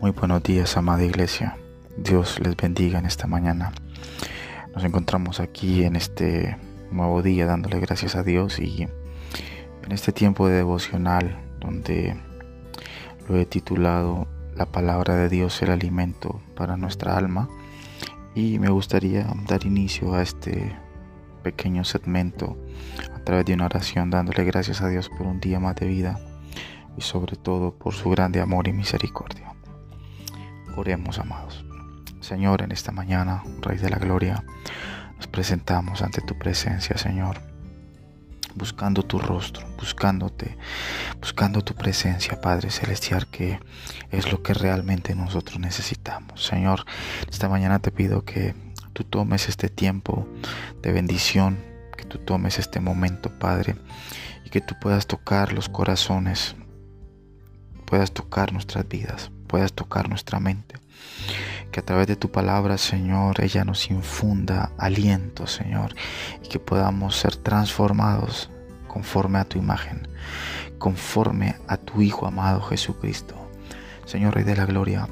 Muy buenos días, amada iglesia. Dios les bendiga en esta mañana. Nos encontramos aquí en este nuevo día dándole gracias a Dios y en este tiempo de devocional donde lo he titulado La palabra de Dios el alimento para nuestra alma y me gustaría dar inicio a este pequeño segmento a través de una oración dándole gracias a Dios por un día más de vida y sobre todo por su grande amor y misericordia. Oremos, amados. Señor, en esta mañana, Rey de la Gloria, nos presentamos ante tu presencia, Señor, buscando tu rostro, buscándote, buscando tu presencia, Padre Celestial, que es lo que realmente nosotros necesitamos. Señor, esta mañana te pido que tú tomes este tiempo de bendición, que tú tomes este momento, Padre, y que tú puedas tocar los corazones, puedas tocar nuestras vidas puedas tocar nuestra mente. Que a través de tu palabra, Señor, ella nos infunda aliento, Señor, y que podamos ser transformados conforme a tu imagen, conforme a tu Hijo amado Jesucristo. Señor Rey de la Gloria,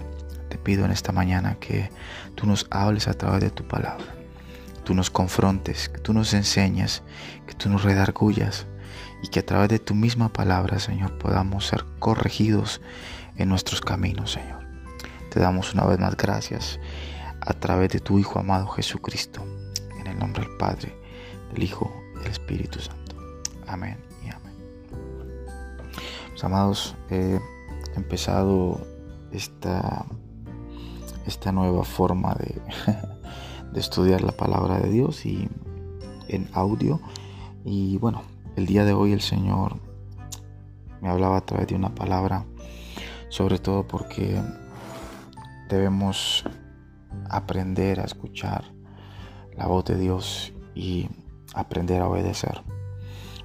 te pido en esta mañana que tú nos hables a través de tu palabra, tú nos confrontes, que tú nos enseñes, que tú nos redargullas y que a través de tu misma palabra, Señor, podamos ser corregidos en nuestros caminos, Señor. Te damos una vez más gracias a través de tu Hijo amado Jesucristo, en el nombre del Padre, del Hijo y del Espíritu Santo. Amén y amén. Amados, he empezado esta, esta nueva forma de, de estudiar la palabra de Dios y en audio. Y bueno, el día de hoy el Señor me hablaba a través de una palabra sobre todo porque debemos aprender a escuchar la voz de Dios y aprender a obedecer.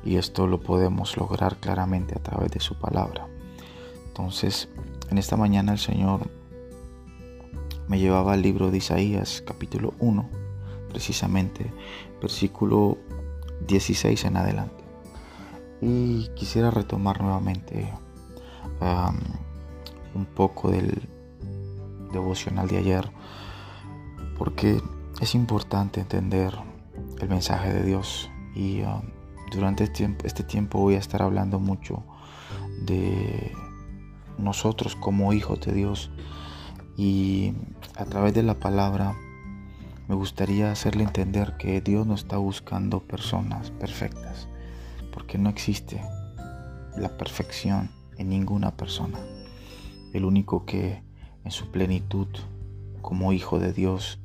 Y esto lo podemos lograr claramente a través de su palabra. Entonces, en esta mañana el Señor me llevaba al libro de Isaías capítulo 1, precisamente versículo 16 en adelante. Y quisiera retomar nuevamente un poco del devocional de ayer, porque es importante entender el mensaje de Dios. Y um, durante este, este tiempo voy a estar hablando mucho de nosotros como hijos de Dios. Y a través de la palabra me gustaría hacerle entender que Dios no está buscando personas perfectas, porque no existe la perfección en ninguna persona el único que en su plenitud como hijo de Dios,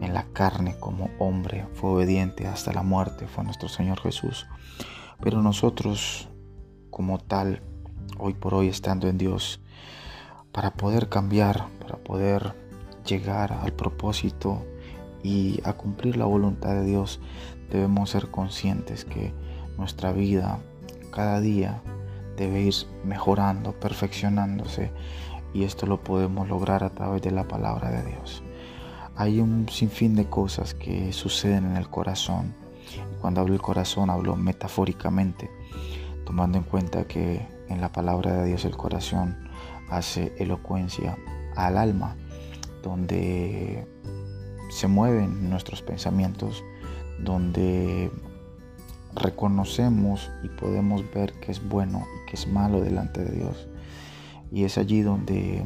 en la carne como hombre, fue obediente hasta la muerte, fue nuestro Señor Jesús. Pero nosotros como tal, hoy por hoy estando en Dios, para poder cambiar, para poder llegar al propósito y a cumplir la voluntad de Dios, debemos ser conscientes que nuestra vida cada día debe ir mejorando, perfeccionándose y esto lo podemos lograr a través de la palabra de Dios. Hay un sinfín de cosas que suceden en el corazón. Cuando hablo del corazón hablo metafóricamente, tomando en cuenta que en la palabra de Dios el corazón hace elocuencia al alma, donde se mueven nuestros pensamientos, donde reconocemos y podemos ver que es bueno y que es malo delante de Dios. Y es allí donde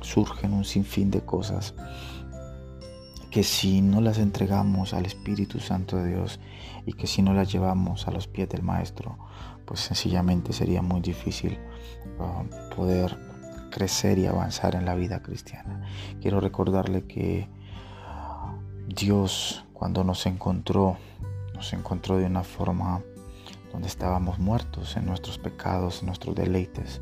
surgen un sinfín de cosas que si no las entregamos al Espíritu Santo de Dios y que si no las llevamos a los pies del Maestro, pues sencillamente sería muy difícil uh, poder crecer y avanzar en la vida cristiana. Quiero recordarle que Dios cuando nos encontró nos encontró de una forma donde estábamos muertos en nuestros pecados, en nuestros deleites.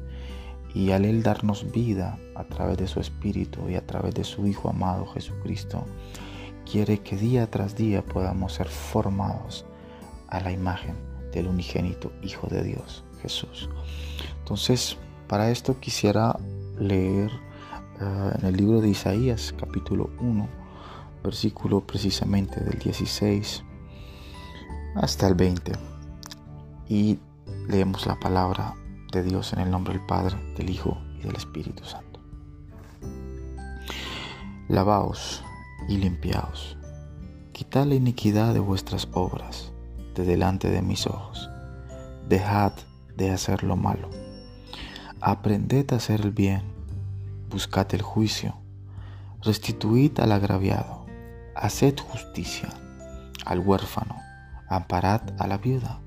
Y al Él darnos vida a través de su Espíritu y a través de su Hijo amado Jesucristo, quiere que día tras día podamos ser formados a la imagen del unigénito Hijo de Dios, Jesús. Entonces, para esto quisiera leer eh, en el libro de Isaías, capítulo 1, versículo precisamente del 16 hasta el 20. Y leemos la palabra de Dios en el nombre del Padre, del Hijo y del Espíritu Santo. Lavaos y limpiaos, quitad la iniquidad de vuestras obras de delante de mis ojos, dejad de hacer lo malo, aprended a hacer el bien, buscad el juicio, restituid al agraviado, haced justicia al huérfano, amparad a la viuda.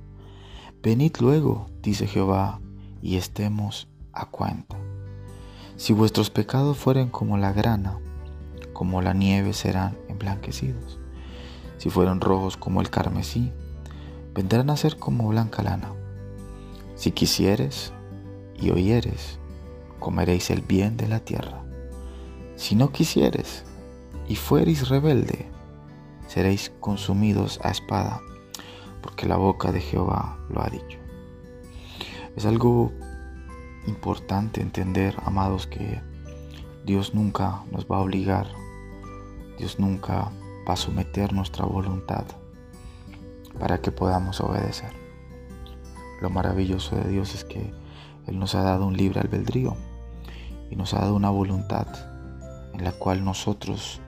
Venid luego, dice Jehová, y estemos a cuenta. Si vuestros pecados fueren como la grana, como la nieve serán emblanquecidos. Si fueron rojos como el carmesí, vendrán a ser como blanca lana. Si quisieres y oyeres, comeréis el bien de la tierra. Si no quisieres y fuereis rebelde, seréis consumidos a espada, porque la boca de Jehová lo ha dicho. Es algo importante entender, amados, que Dios nunca nos va a obligar, Dios nunca va a someter nuestra voluntad para que podamos obedecer. Lo maravilloso de Dios es que Él nos ha dado un libre albedrío y nos ha dado una voluntad en la cual nosotros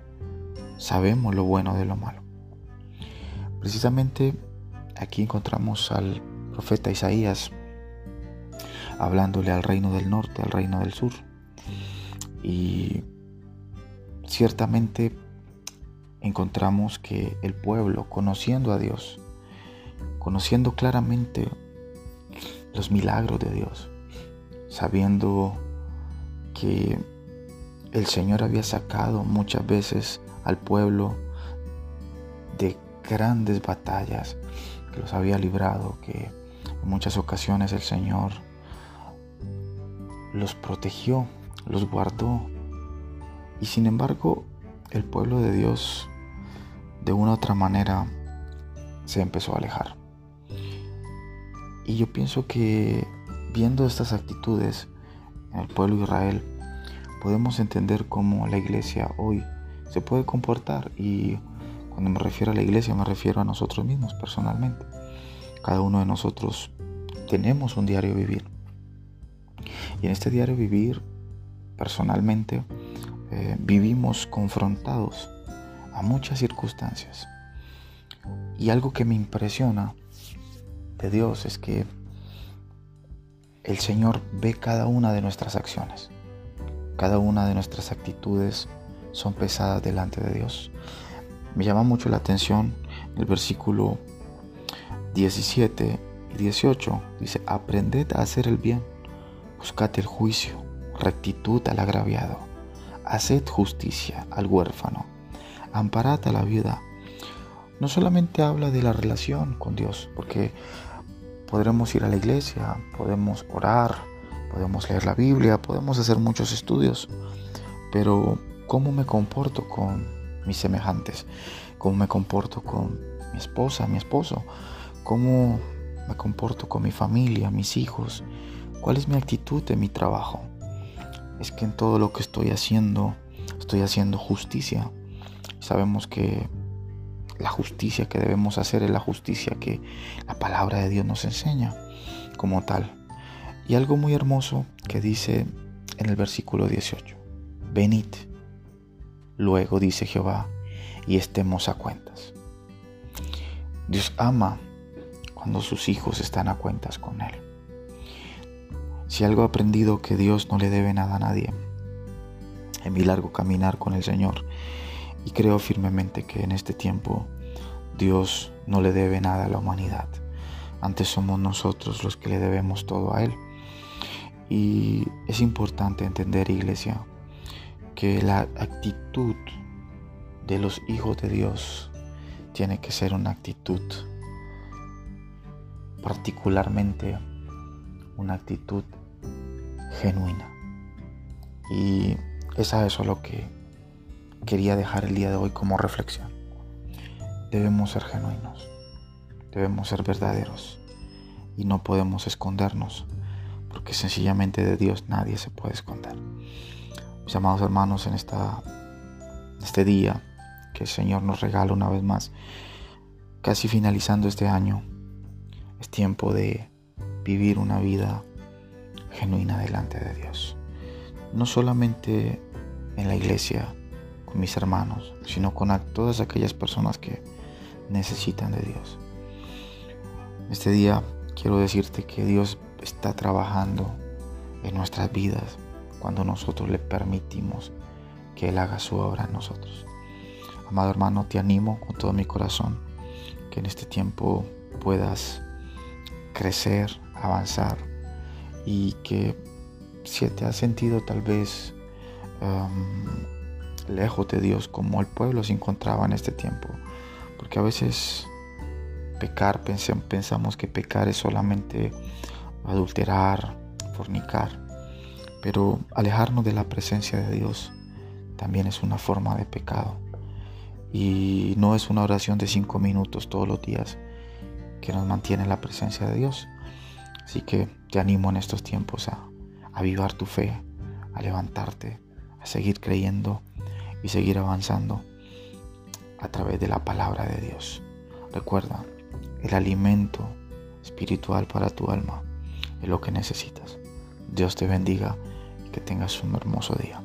sabemos lo bueno de lo malo. Precisamente aquí encontramos al profeta Isaías hablándole al reino del norte, al reino del sur. Y ciertamente encontramos que el pueblo, conociendo a Dios, conociendo claramente los milagros de Dios, sabiendo que el Señor había sacado muchas veces al pueblo de grandes batallas, los había librado, que en muchas ocasiones el Señor los protegió, los guardó. Y sin embargo, el pueblo de Dios de una u otra manera se empezó a alejar. Y yo pienso que viendo estas actitudes en el pueblo de Israel, podemos entender cómo la iglesia hoy se puede comportar. Y cuando me refiero a la iglesia, me refiero a nosotros mismos personalmente. Cada uno de nosotros tenemos un diario vivir. Y en este diario vivir, personalmente, eh, vivimos confrontados a muchas circunstancias. Y algo que me impresiona de Dios es que el Señor ve cada una de nuestras acciones. Cada una de nuestras actitudes son pesadas delante de Dios. Me llama mucho la atención el versículo 17 y 18. Dice, aprended a hacer el bien, buscad el juicio, rectitud al agraviado, haced justicia al huérfano, amparad a la viuda. No solamente habla de la relación con Dios, porque podremos ir a la iglesia, podemos orar, podemos leer la Biblia, podemos hacer muchos estudios, pero ¿cómo me comporto con mis semejantes? ¿Cómo me comporto con mi esposa, mi esposo? ¿Cómo me comporto con mi familia, mis hijos? ¿Cuál es mi actitud en mi trabajo? Es que en todo lo que estoy haciendo, estoy haciendo justicia. Sabemos que la justicia que debemos hacer es la justicia que la palabra de Dios nos enseña como tal. Y algo muy hermoso que dice en el versículo 18. Venid, luego dice Jehová, y estemos a cuentas. Dios ama cuando sus hijos están a cuentas con Él. Si algo he aprendido que Dios no le debe nada a nadie en mi largo caminar con el Señor, y creo firmemente que en este tiempo Dios no le debe nada a la humanidad. Antes somos nosotros los que le debemos todo a Él. Y es importante entender, iglesia, que la actitud de los hijos de Dios tiene que ser una actitud particularmente una actitud genuina. Y es a eso lo que quería dejar el día de hoy como reflexión. Debemos ser genuinos, debemos ser verdaderos y no podemos escondernos porque sencillamente de Dios nadie se puede esconder. Mis amados hermanos, en esta, este día que el Señor nos regala una vez más, casi finalizando este año, es tiempo de vivir una vida genuina delante de Dios. No solamente en la iglesia, con mis hermanos, sino con todas aquellas personas que necesitan de Dios. Este día quiero decirte que Dios está trabajando en nuestras vidas cuando nosotros le permitimos que Él haga su obra en nosotros. Amado hermano, te animo con todo mi corazón que en este tiempo puedas crecer, avanzar y que si te has sentido tal vez um, lejos de Dios como el pueblo se encontraba en este tiempo, porque a veces pecar pensamos que pecar es solamente adulterar, fornicar, pero alejarnos de la presencia de Dios también es una forma de pecado. Y no es una oración de cinco minutos todos los días que nos mantiene en la presencia de Dios. Así que te animo en estos tiempos a avivar tu fe, a levantarte, a seguir creyendo y seguir avanzando a través de la palabra de Dios. Recuerda, el alimento espiritual para tu alma es lo que necesitas. Dios te bendiga y que tengas un hermoso día.